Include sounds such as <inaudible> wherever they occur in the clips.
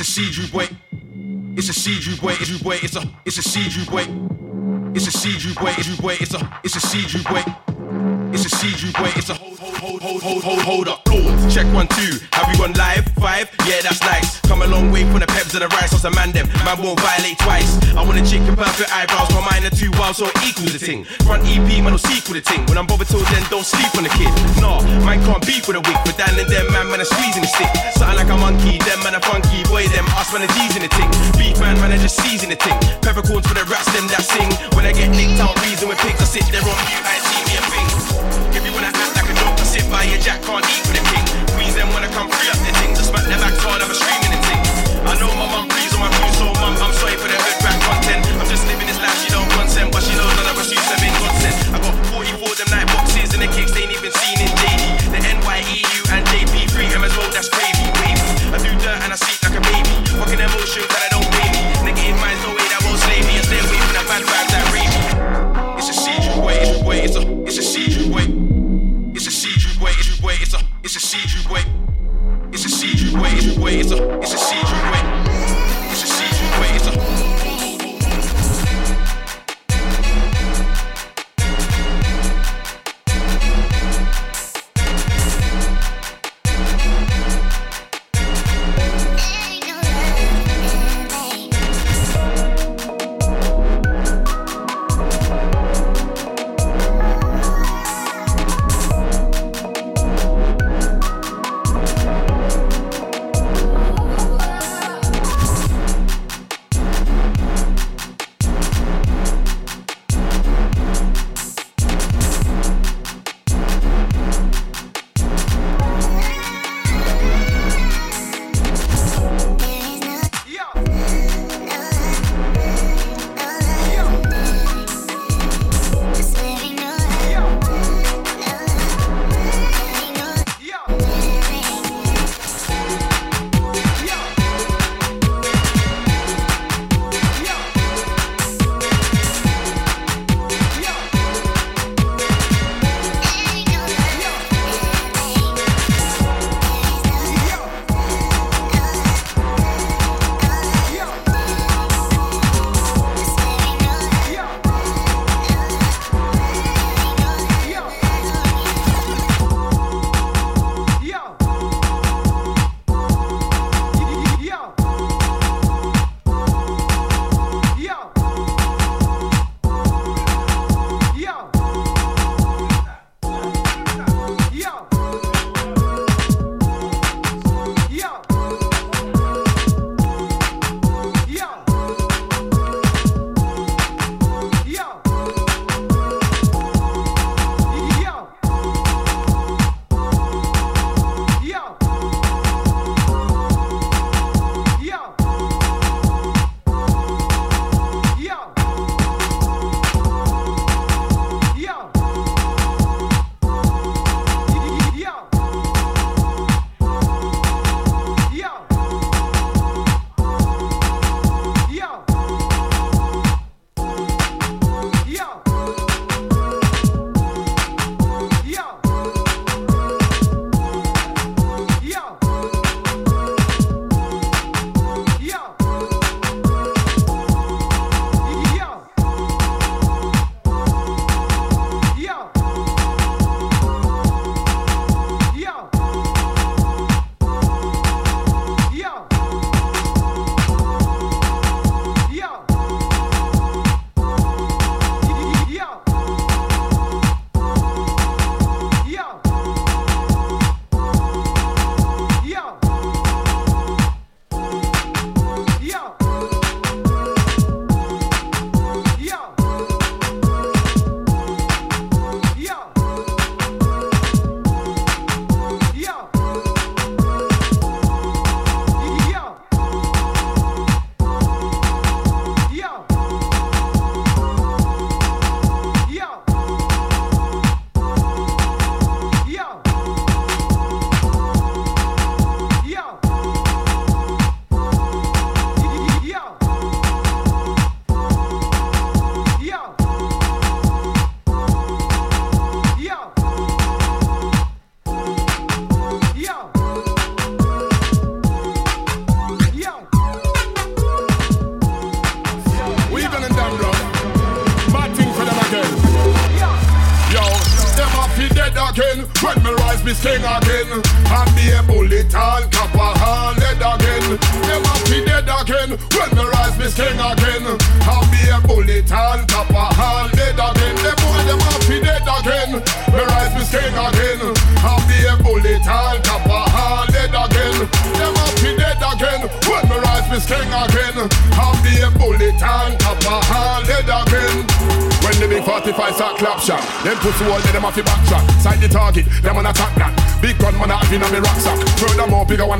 It's a seed you wait. It's a seed you wait. You wait. It's a. It's a seed you wait. It's a seed you wait. You wait. It's a. It's a seed you wait. It's a seed you wait. It's a hold, hold, hold, hold, hold, hold, hold up. Pause. Check one, two. Have we gone live? Five. Yeah, that's nice. Come a long way from the peps and the rice. What's the man them? Man won't vibe. when the G's in the.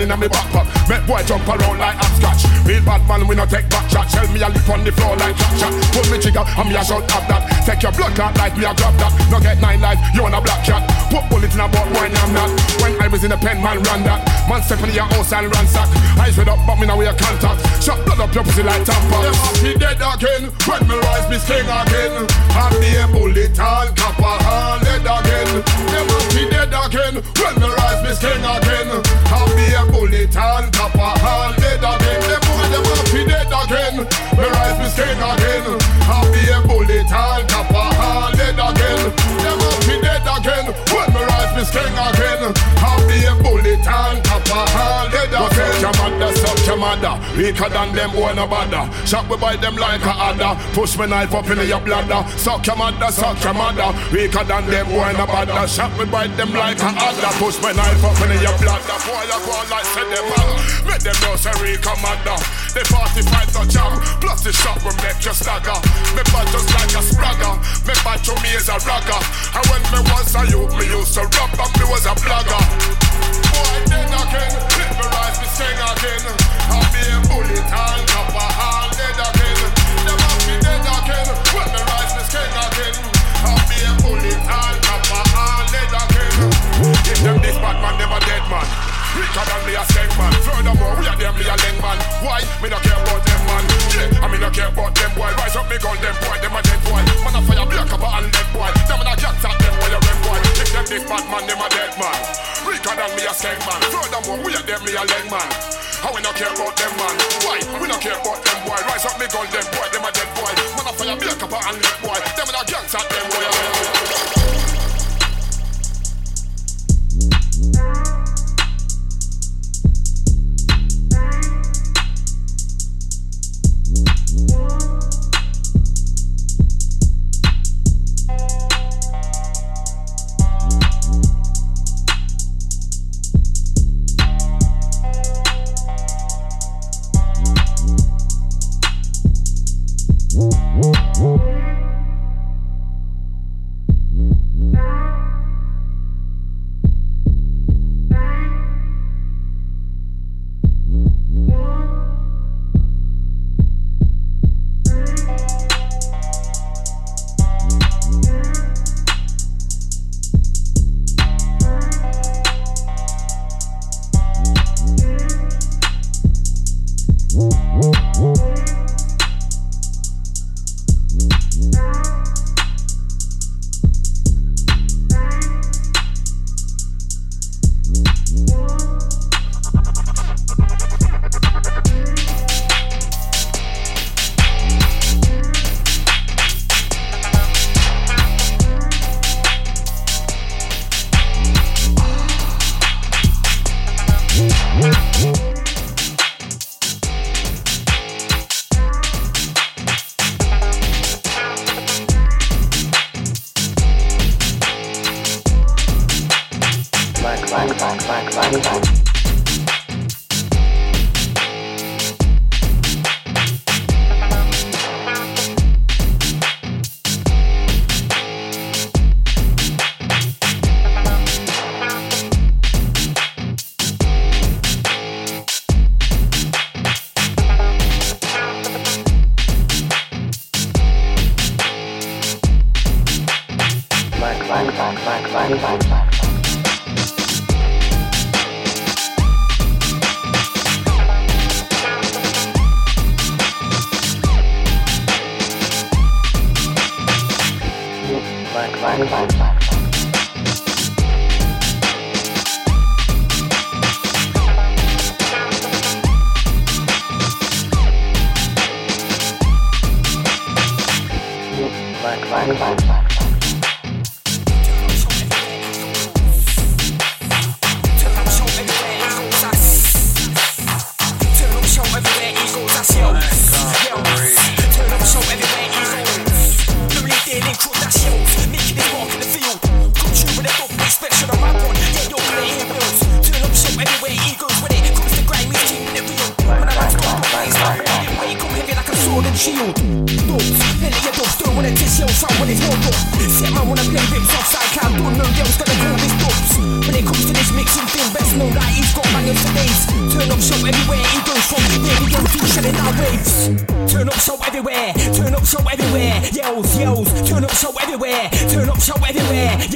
In a me me knife up in your bladder. Suck your mother, suck your mother. Weaker than them, wanna bother. Shot me bite them like a adder. Push me knife up in your bladder. Boy, I go like say them mother. Make them know say weaker mother. The 45 no jam. Plus the shot will make you stagger. Me bad just like a spragger. Me bad to me is a ragger. And when me once a youth, me used to rap and me was a blogger. Care about them boy Rise up me gun them boy, them a dead boy. Man a fire black up and dead boy. Them a cat at them boy, a red boy. If them this bad man, them a dead man. Richer than me a skank man. Furthermore, we are them, me a leng man. How we no care about them man. Why? We no care about them boy. Rise up me gun them boy, them a dead boy. Man a fire black up and dead boy. Them a cat at them boy, a red boy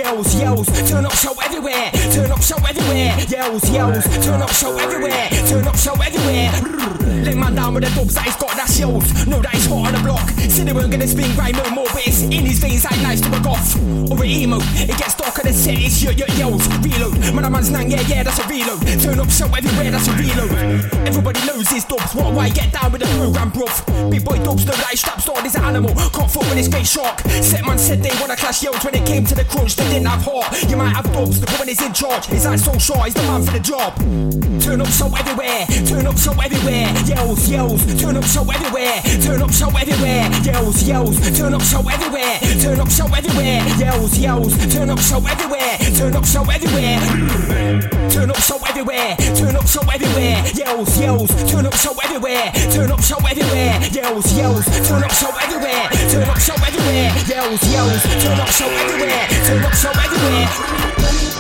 Yells, yells, turn up show everywhere, turn up show everywhere. Yells, yells, turn up show everywhere, turn up show. Lay man down with the dubs that he's got, yells. Know that he's hot on the block. Said they weren't gonna spin right no more, but it's in his veins like nice to a goth or a emo. It gets darker than set, it's your, your yells. Reload, man, a man's nang, yeah, yeah, that's a reload. Turn up show everywhere, that's a reload. Everybody knows his dubs, what, why get down with the program, bruv? Big boy dubs, know that he strapped on, is an animal. Can't fuck with his face shark. Set man said they wanna clash yells when it came to the crunch, they didn't have heart. You might have dubs, the woman is in charge. Is that so sure? He's the man for the job. Turn up show everywhere, turn up show everywhere. Yells, yells, turn up show everywhere, turn up show everywhere. Yells, yells, turn up show everywhere, turn up show everywhere. Yells, yells, turn up show everywhere, turn up show everywhere. Turn up show everywhere, turn up show everywhere. Yells, yells, turn up show everywhere, turn up show everywhere. Yells, yells, turn up show everywhere, turn up show everywhere. Yells, yells, turn up show everywhere, turn up show everywhere.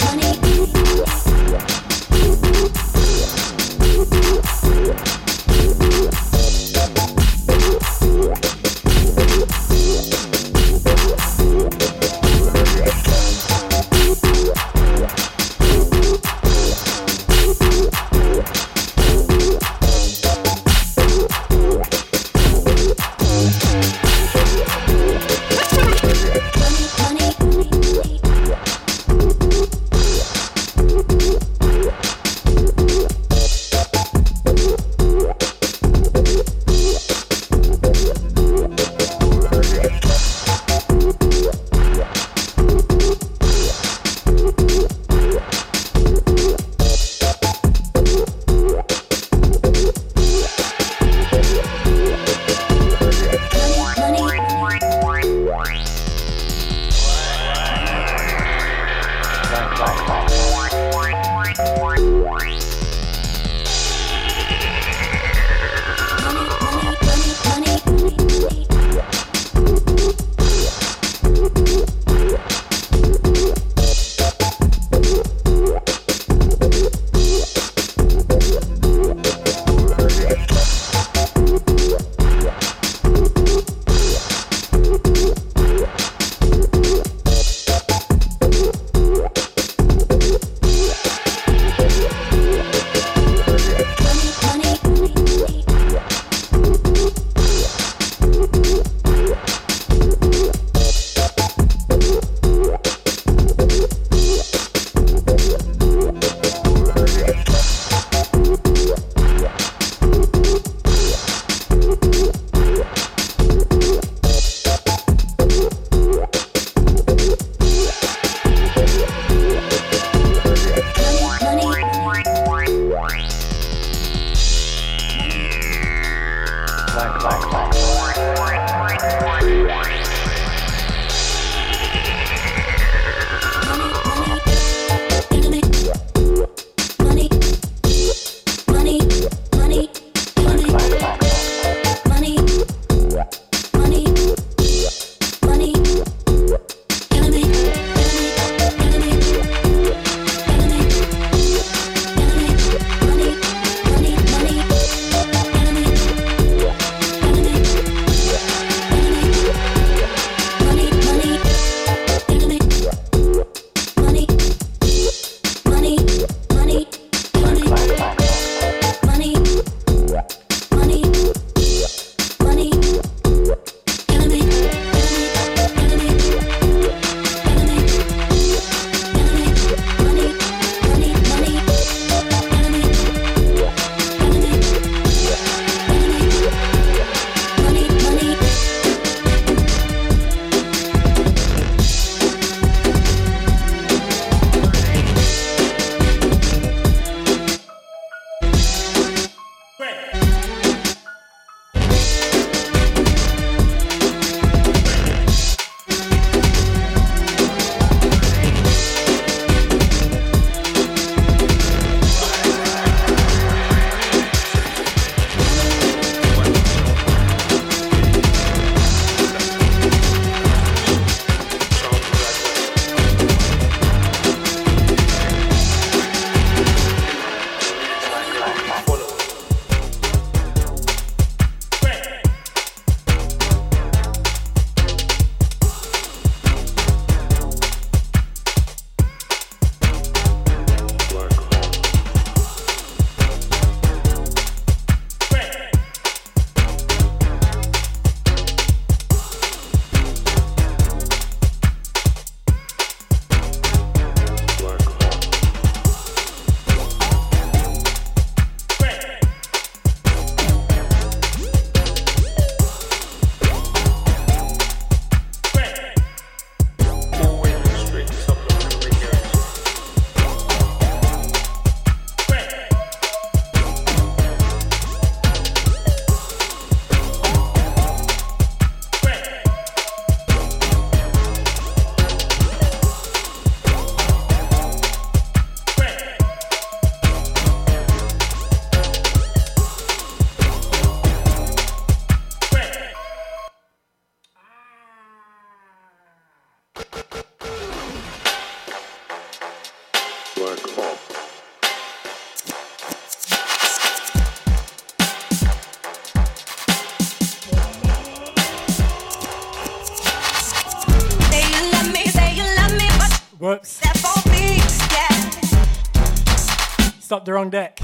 Wrong deck.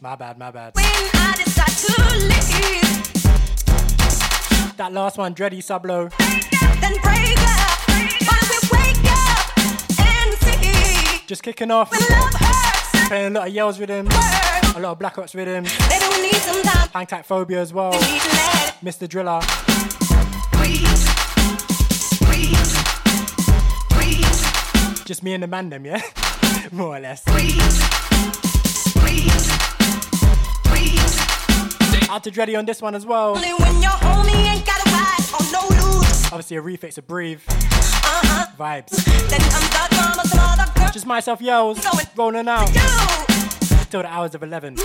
My bad, my bad. That last one, Dreddy Sublo. Just kicking off. Playing a lot of yells with him. A lot of Black Ops with him. Hang Tight Phobia as well. Mr. Driller. Just me and the man them, yeah? <laughs> More or less. Out to Dreddy on this one as well. Obviously a refix of Breathe. Uh-huh. Vibes. Just myself yells, rolling out. Till the hours of 11.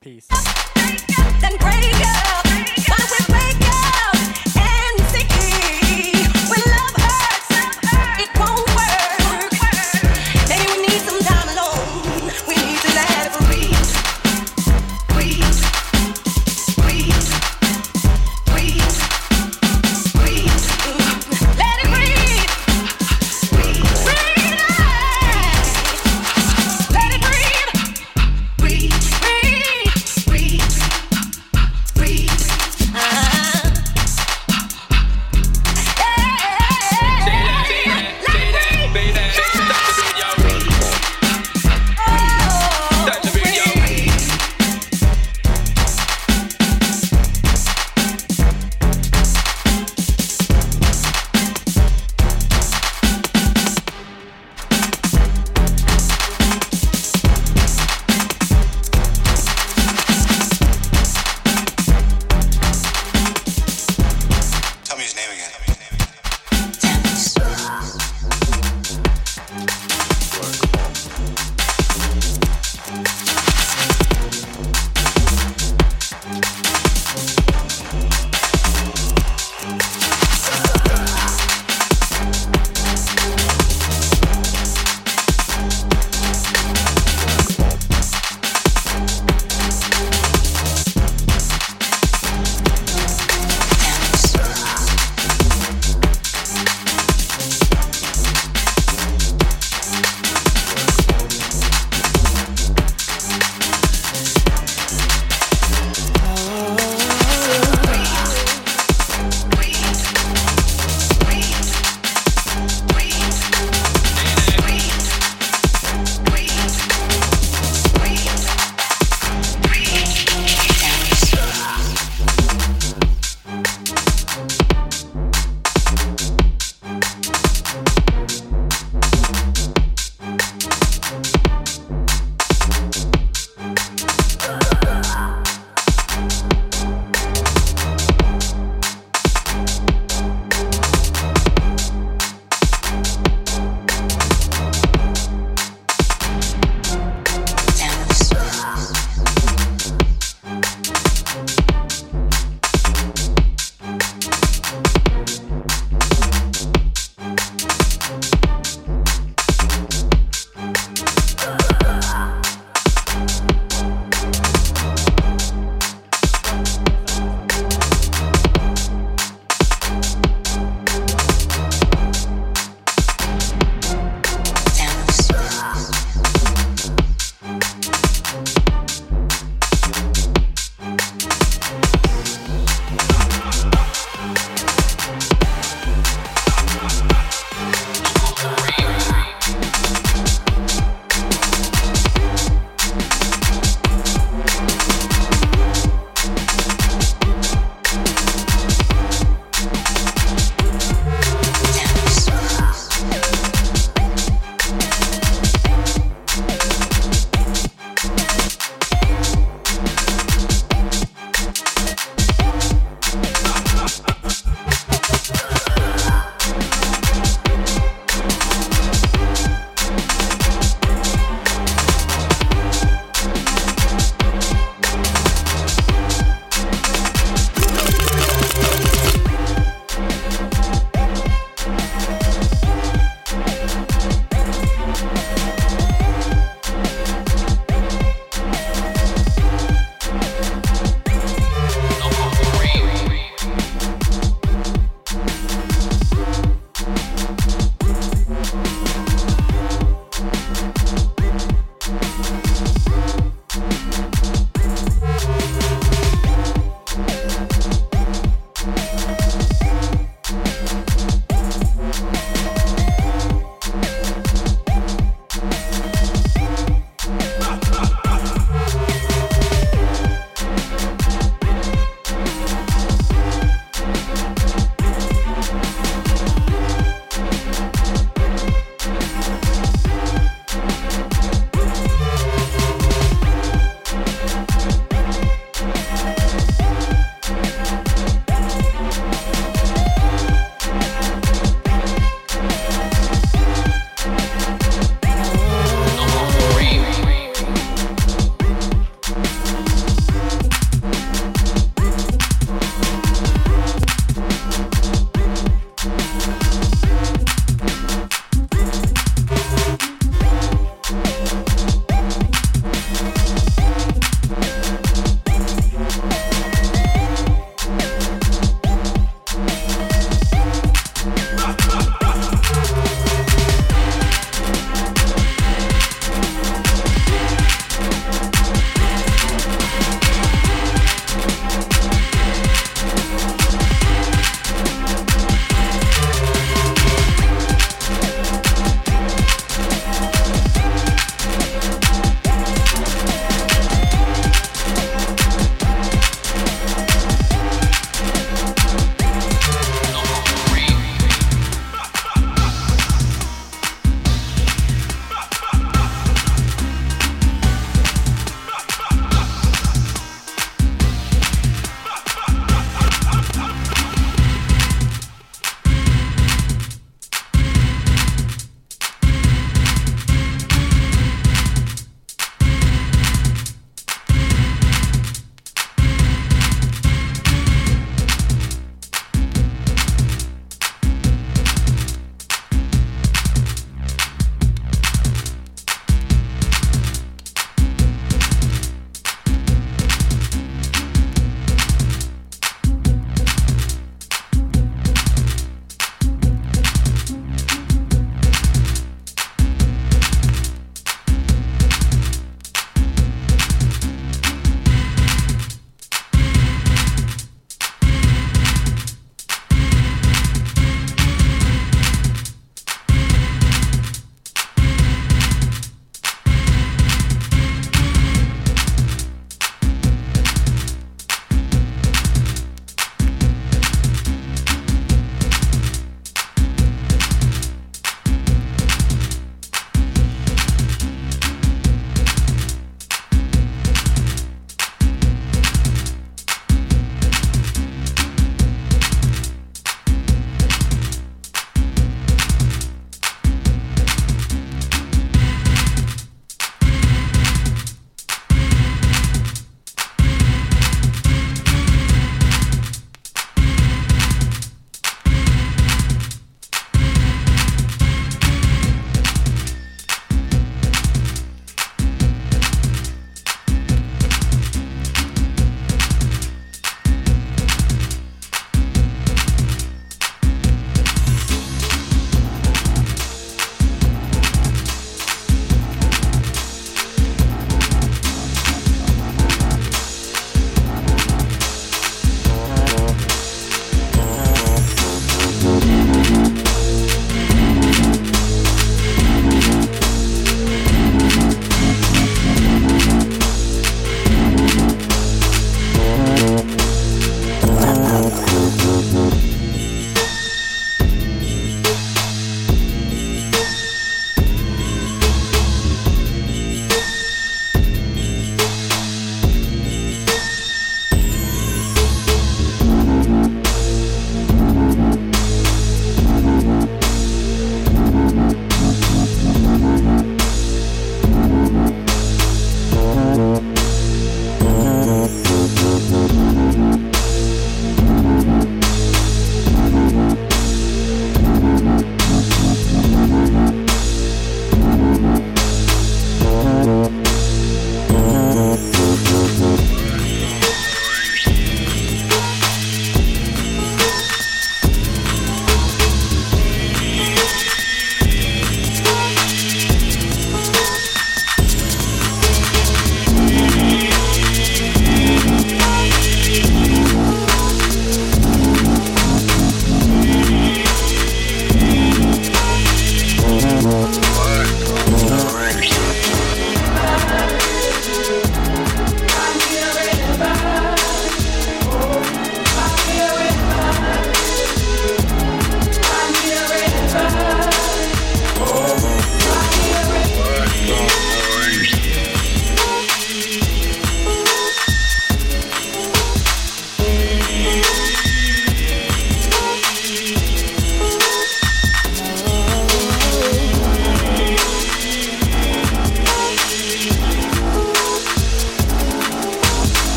Peace.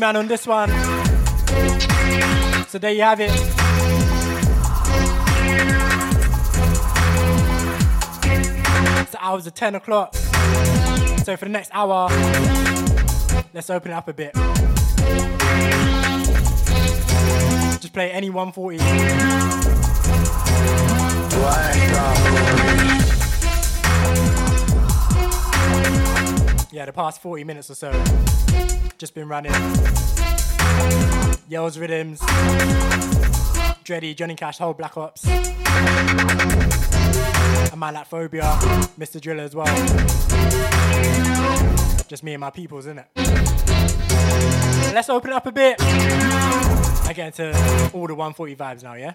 Man on this one. So there you have it. The hours of 10 o'clock. So for the next hour, let's open it up a bit. Just play any 140. Yeah, the past 40 minutes or so just been running. Yells Rhythms, Dreddy, Johnny Cash, whole Black Ops. And my Phobia, Mr. Driller as well. Just me and my peoples, innit? Let's open it up a bit. I get into all the 140 vibes now, yeah?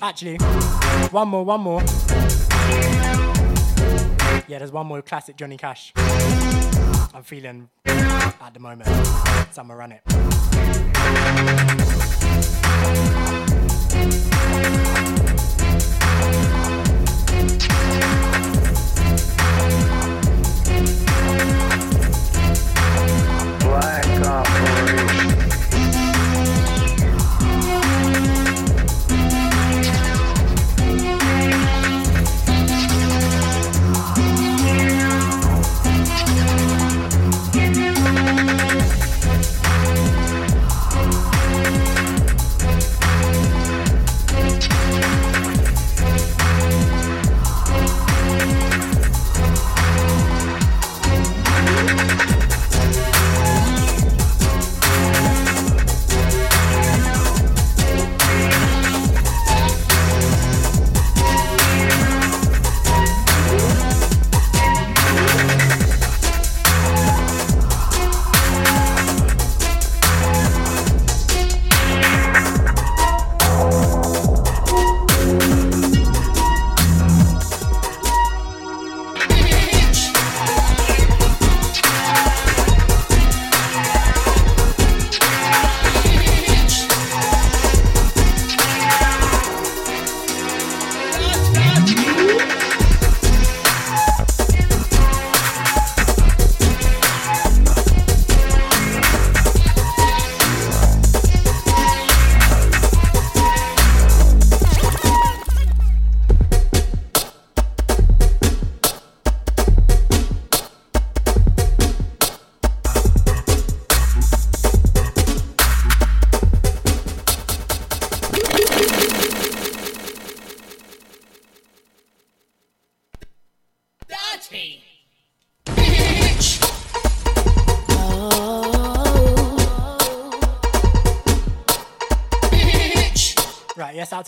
Actually. One more, one more. Yeah, there's one more classic Johnny Cash. I'm feeling at the moment. So I'm gonna run it. out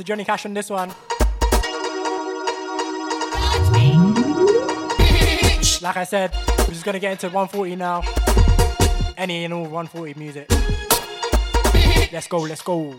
to Johnny Cash on this one. Like I said, we're just gonna get into 140 now. Any and all 140 music. Let's go, let's go.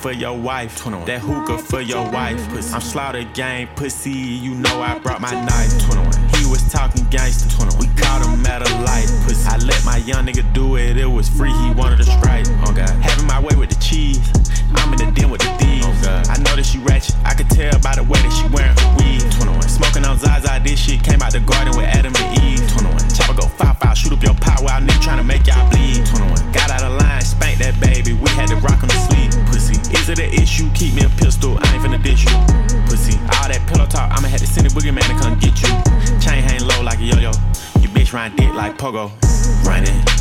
for your wife. 21. That hookah for your wife. Pussy. I'm slaughter gang pussy. You know I brought my knife. 21. He was talking gangster. 21. We caught him at a light. Pussy. I let my young nigga do it. It was free. He wanted a strike. Oh God. Having my way with the cheese. I'm in the den with the thieves. Oh God. I know that she ratchet. I could tell by the way that she wearing her weed. 21. Smoking on Zaza. This shit came out the garden with Adam and you. Keep me a pistol, I ain't finna ditch you. Pussy, all that pillow talk, I'ma have to send a boogeyman to come get you. Chain hang low like a yo yo. You bitch run dick like pogo. Running.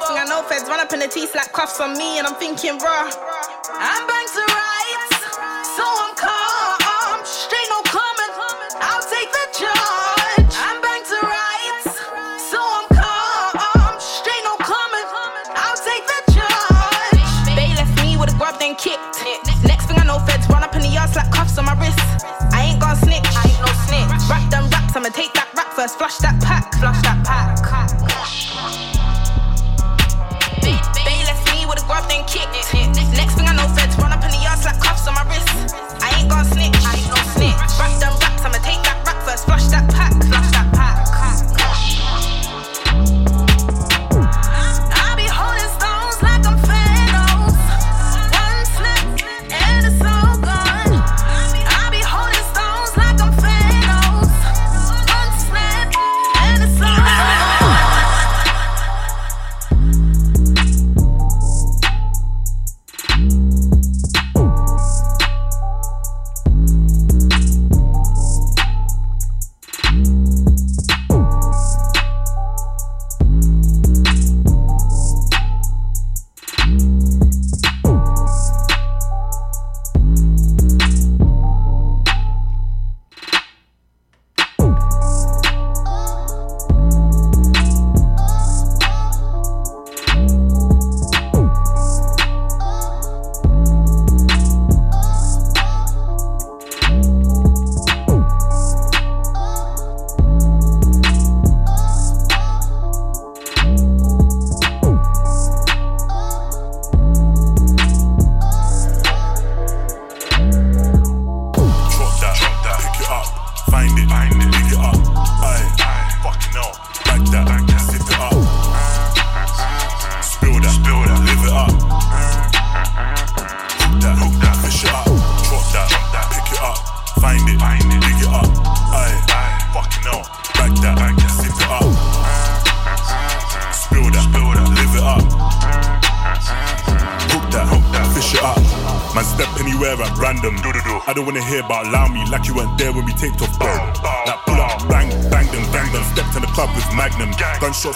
acting. I know feds run up in the teeth like cuffs on me, and I'm thinking, bruh, I'm bang to rights, so I'm calm. Straight no comment, I'll take the charge. I'm bang to rights, so I'm calm. Straight no comment, I'll take the charge. They left me with a grub, then kicked. Next thing I know, feds run up in the ass like cuffs on my wrist. I ain't gonna snitch, I ain't no snitch. Wrap them raps, I'ma take that rap first, flush that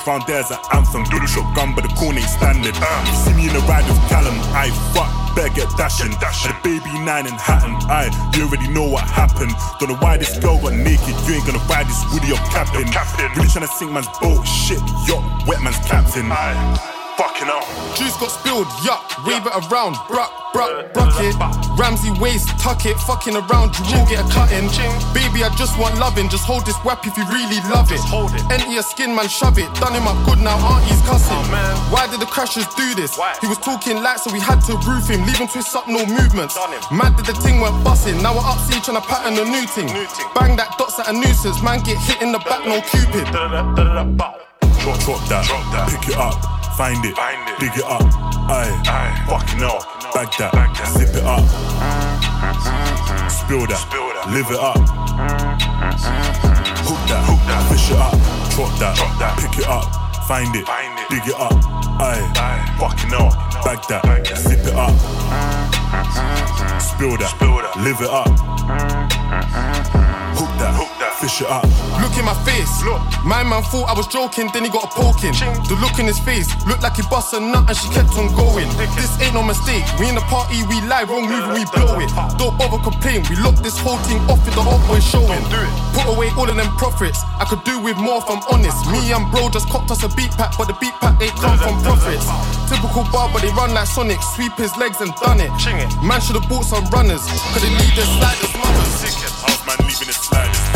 round there's an anthem. Doodle shotgun, but the corn ain't standard. You see me in the ride with Callum, I fuck. Better get dashing. Had a baby nine in Hatton. I, you already know what happened. Don't know why this girl got naked. You ain't gonna ride this Woody up captain. Really tryna sink man's boat. Shit, yacht, wet man's captain. Fucking hell. Juice got spilled, yuck, wave it around, bruck, bruck, bruck it. Ramsey waist, tuck it, fucking around, you will get a cutting. Baby, I just want loving, just hold this wrap if you really love it. Hold it. Enter your skin, man, shove it. Done him up good now, auntie's cussing. Oh, Why did the crashers do this? He was talking light, so we had to roof him, leave him twist up, no movements. Mad that the thing went busting, now we're up see trying to pattern a new thing. Bang that dots at a nuisance, man get hit in the back, no cupid. Drop, drop that, drop that, pick it up, find it, find it. dig it up, aye, aye, fucking hell, bag that, bag that. zip it up, spill that, spill that, live it up, hook that, hook that, fish it up, drop that, drop that, pick it up, find it, find it. dig it up, aye, aye, fucking hell, bag that, bag that. zip it up, spill that, spill that, live it up, hook that, hook that, fish it up. Look in my face. Look. My man thought I was joking, then he got a poking. The look in his face looked like he bust a nut and she kept on going. This ain't no mistake. We in the party, we live, wrong move, we blow it. Don't bother complain. We lock this whole thing off with the hot boy showing. Put away all of them profits. I could do with more if I'm honest. Me and bro just copped us a beat pack, but the beat pack ain't come from profits. Typical bar, but they run like Sonic. Sweep his legs and done it. Man should have bought some runners. Cause they leave their sliders mothers. Half man leaving his sliders.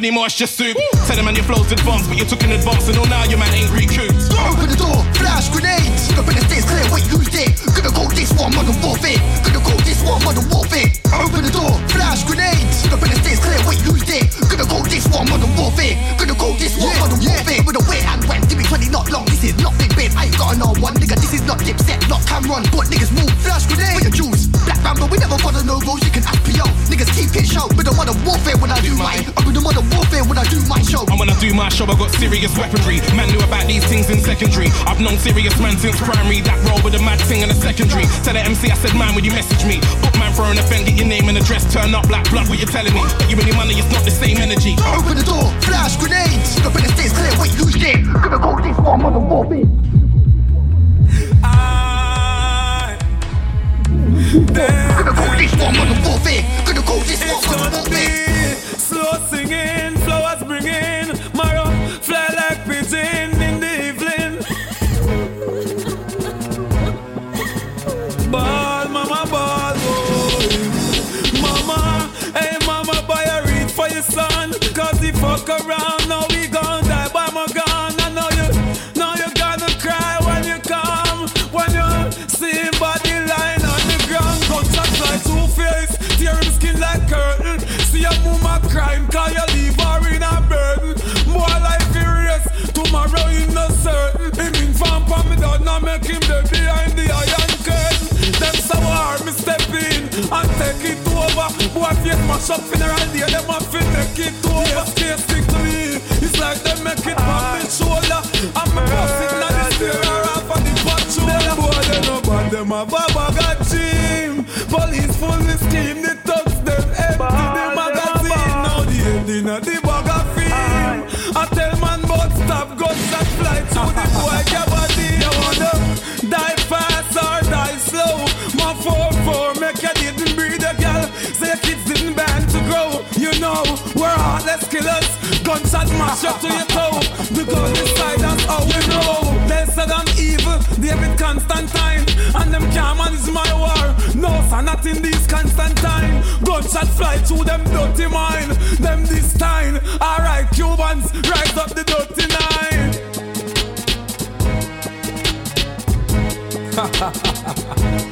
Anymore, it's just soup. Tell the MC, I said, man, when you message me? Book man for an event, get your name and address, turn up black blood, what you telling me? But you any money, it's not the same energy. Open the door, flash grenades. Up in the states, clear, wait, who's there? Gonna call this one mother warfare. Gonna call this one mother warfare. Gonna call this one mother warfare. Slow singing, don't not make him dead behind the iron curtain. Them sour, me step in and take it over. Boy, face mash up funeral day, them a fit make it over. Case stick it's like them make it on me shoulder. I'm a boss not the steer or off of the patrol. Them boy, they no bad, them a baba got killers. Gunshot mash up to your toe. The gun inside that's how we know. They said I'm evil, David Constantine, and them can't my war. No, sir, not in this Constantine. Gunshot fly through them dirty mind. Them this time. Alright, Cubans, rise up the dirty nine. I <laughs>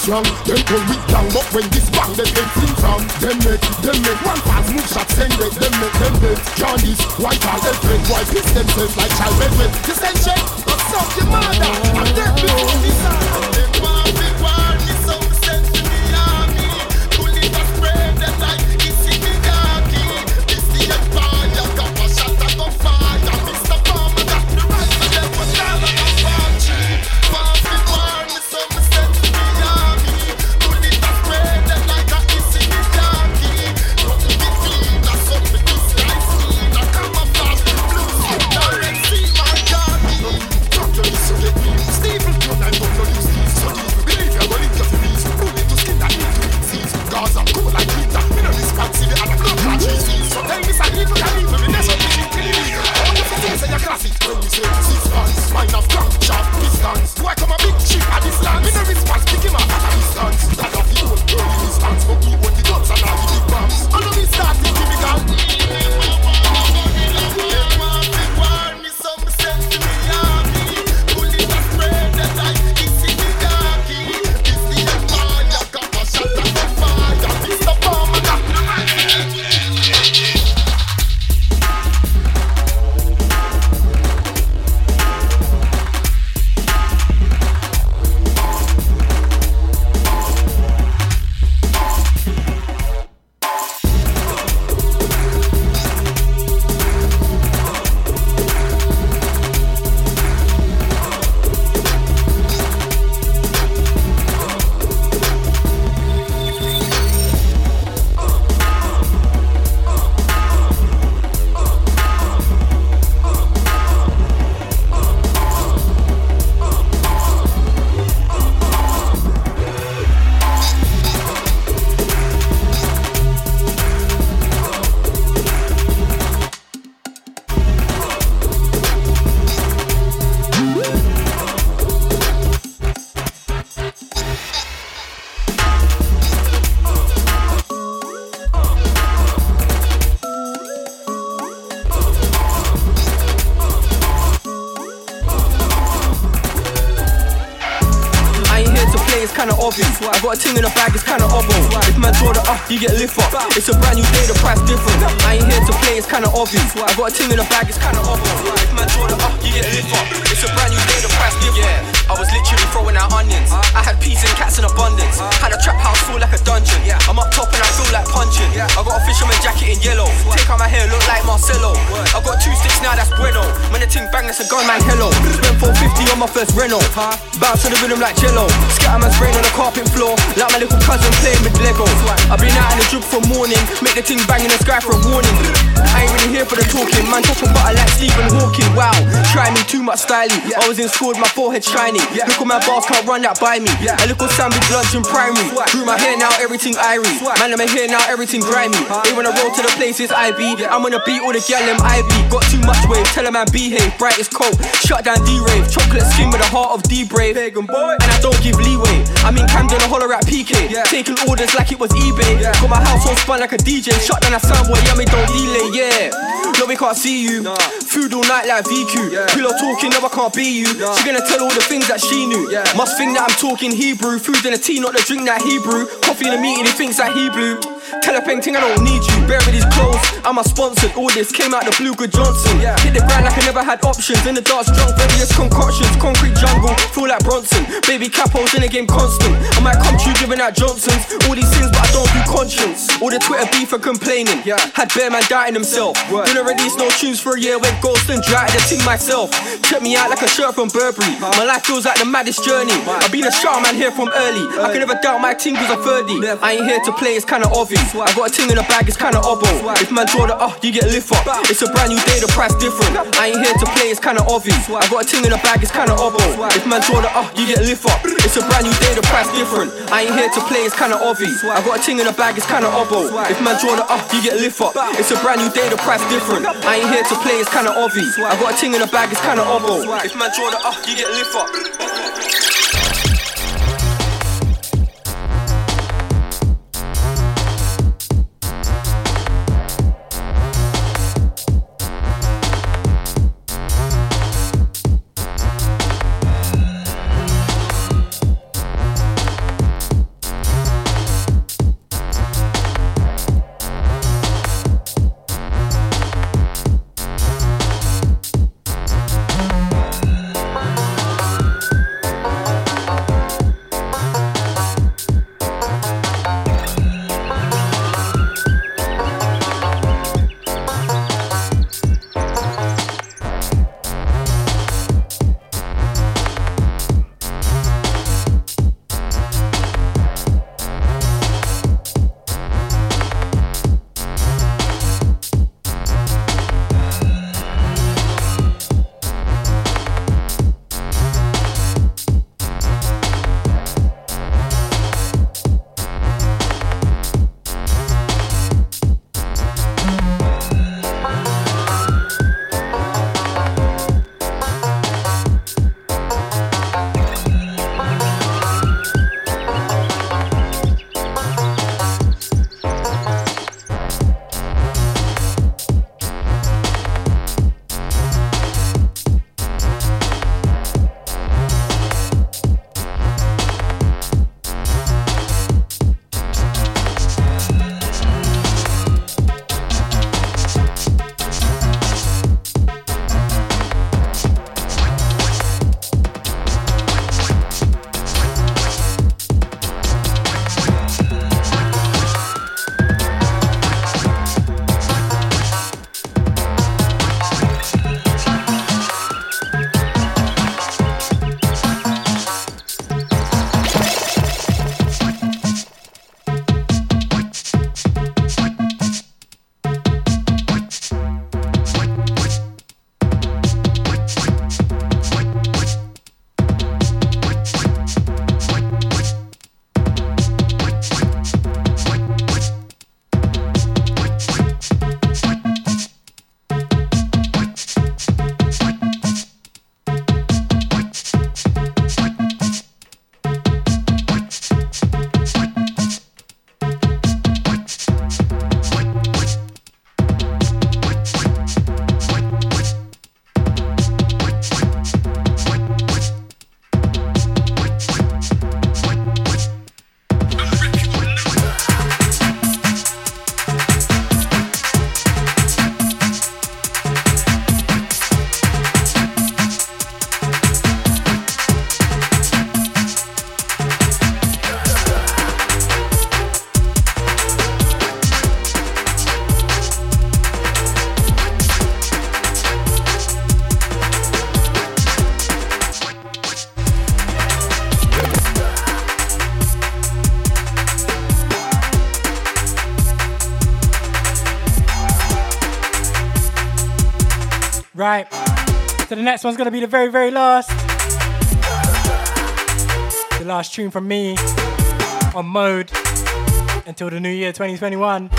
what's wrong? Them go weak down, but when this bang, they get sing from. Them make, them make one fast move shot, send it, them make, them make. Johnny's, white card, them break, why piss themselves like child bedwet. You send check, but stop your mother, I'm dead before this time. Got a ting in the bag, it's kinda obvious. If man draw the up, you get lift up. It's a brand new day, the price different. I ain't here to play, it's kinda obvious. I got a ting in the Like my little cousin playing with Lego. I've been out in the drip for morning. Make the ting bang in the sky for a warning. I ain't really here for the talking. Man, talking butter like Stephen Hawking. Wow, try me too much styling. I was in school with my forehead shiny. Look at my bars, can't run that by me. A little sandwich lunch in primary. Grew my hair now, everything irie. Man, I'm here now, everything grimy. They wanna roll to the places I be. I'm gonna beat all the gal them I be. Got too much wave, tell a man behave. Bright as cold, shut down D-Rave. Chocolate skin with a heart of D-Brave. And I don't give leeway. I'm in Camden, a holler at PK. Taking orders like it was eBay. Got my house all spun like a DJ. Shut down a soundboy, yummy, don't delay, yeah. No, we can't see you. Food all night like VQ. Pillow talking, no, I can't be you. She gonna tell all the things that she knew. Must think that I'm talking Hebrew. Food in a tea, not the drink that Hebrew. Coffee in a meeting, he thinks that he Tell a painting, I don't need you. With these clothes, I'm a sponsored. All this came out the blue good Johnson. Hit the grind like I never had options. In the dark, drunk, various concoctions. Concrete jungle, feel like Bronson. Baby capos in the game constant. I might come to you giving out Johnsons. All these things, but I don't do conscience. All the Twitter beef for complaining. Had bear man doubting himself. Didn't release no tunes for a year, went ghost and dry the team myself. Check me out like a shirt from Burberry. My life feels like the maddest journey. I've been a man here from early. I can never doubt my team cause I'm 30. I ain't here to play, it's kinda obvious. I got a ting in the bag, it's kinda obbo. If man draw the uh, you get lift up. It's a brand new day, the price different. I ain't here to play, it's kinda obvious. I got a ting in the bag, it's kinda obbo. If man draw the uh, you get lift up. It's a brand new day, the price different. I ain't here to play, it's kinda obvious. I got a ting in the bag, it's kinda obbo. If man draw the uh, you get lift up. It's a brand new day, the price different. I ain't here to play, it's kinda obvious. I got a ting in the bag, it's kinda obbo. If man draw the uh, you get lift up. The next one's gonna be the very, very last. The last tune from me on mode until the new year 2021.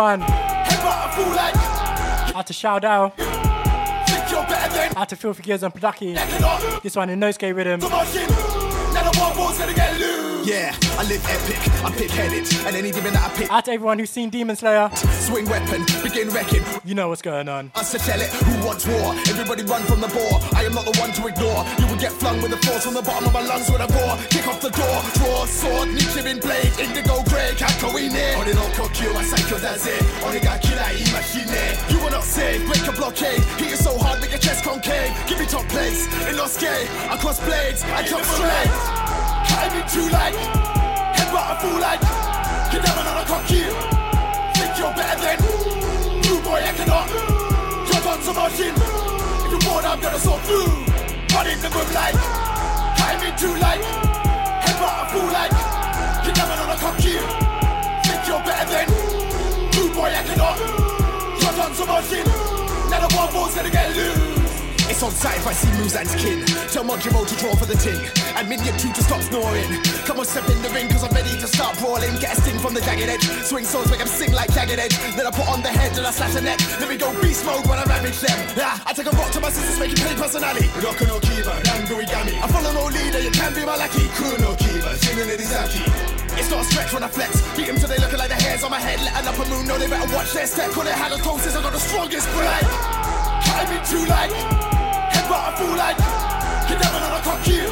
One. Out to Shout Out. Out to Filthy Gears and Producky. This one in Nosuke Rhythm. Yeah, I live epic, I'm pig headed, and any demon that I pick. To everyone who's seen Demon Slayer. Swing weapon, begin wrecking. You know what's going on. Us to tell it, who wants war? Everybody run from the boar. I am not the one to ignore. You will get flung with the force from the bottom of my lungs with a roar. Kick off the door, draw sword, nuclear in blade, indigo grey, in it. On no kokyu, I psycho that's it. Only got kirai machine. You will not save, break a blockade. Hit you so hard, make your chest concave. Give me top place, in Inosuke. I cross blades, I come straight. Timing too late. Headbutt a fool like. You're never on a cock you. Think you're better than. Rude boy, I cannot. Jump on some machine. If you're bored, I'm gonna sort through. Run in the good light. Timing too late. Headbutt a fool like. You're never on a cock you. Think you're better than. Rude boy, I cannot. Jump on some machine. Now the one ball's gonna get loose. It's on sight if I see Muzan's kin. Tell Monjiro to draw for the ting. And Minion 2 to stop snoring. Come on, step in the ring, cause I'm ready to start brawling. Get a sting from the jagged edge. Swing swords, make them sing like jagged edge. Then I put on the head and I slash the neck. Let me go beast mode when I ravage them. Ah, I take a rock to my sisters, making pay personality. Roku no Kiba, Nangu Igami. I follow no leader, you can't be my lackey. Kuno Jinin Izaki. It's not a stretch when I flex. Beat them till they looking like the hairs on my head. Letting up a moon, know they better watch their step. Call it had the closest, I got the strongest breath. Timing too late but a fool like you never know the cock you.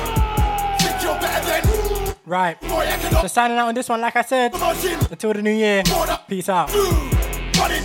Think you're better than. Right. So signing out on this one, like I said, until the new year. Peace out. Running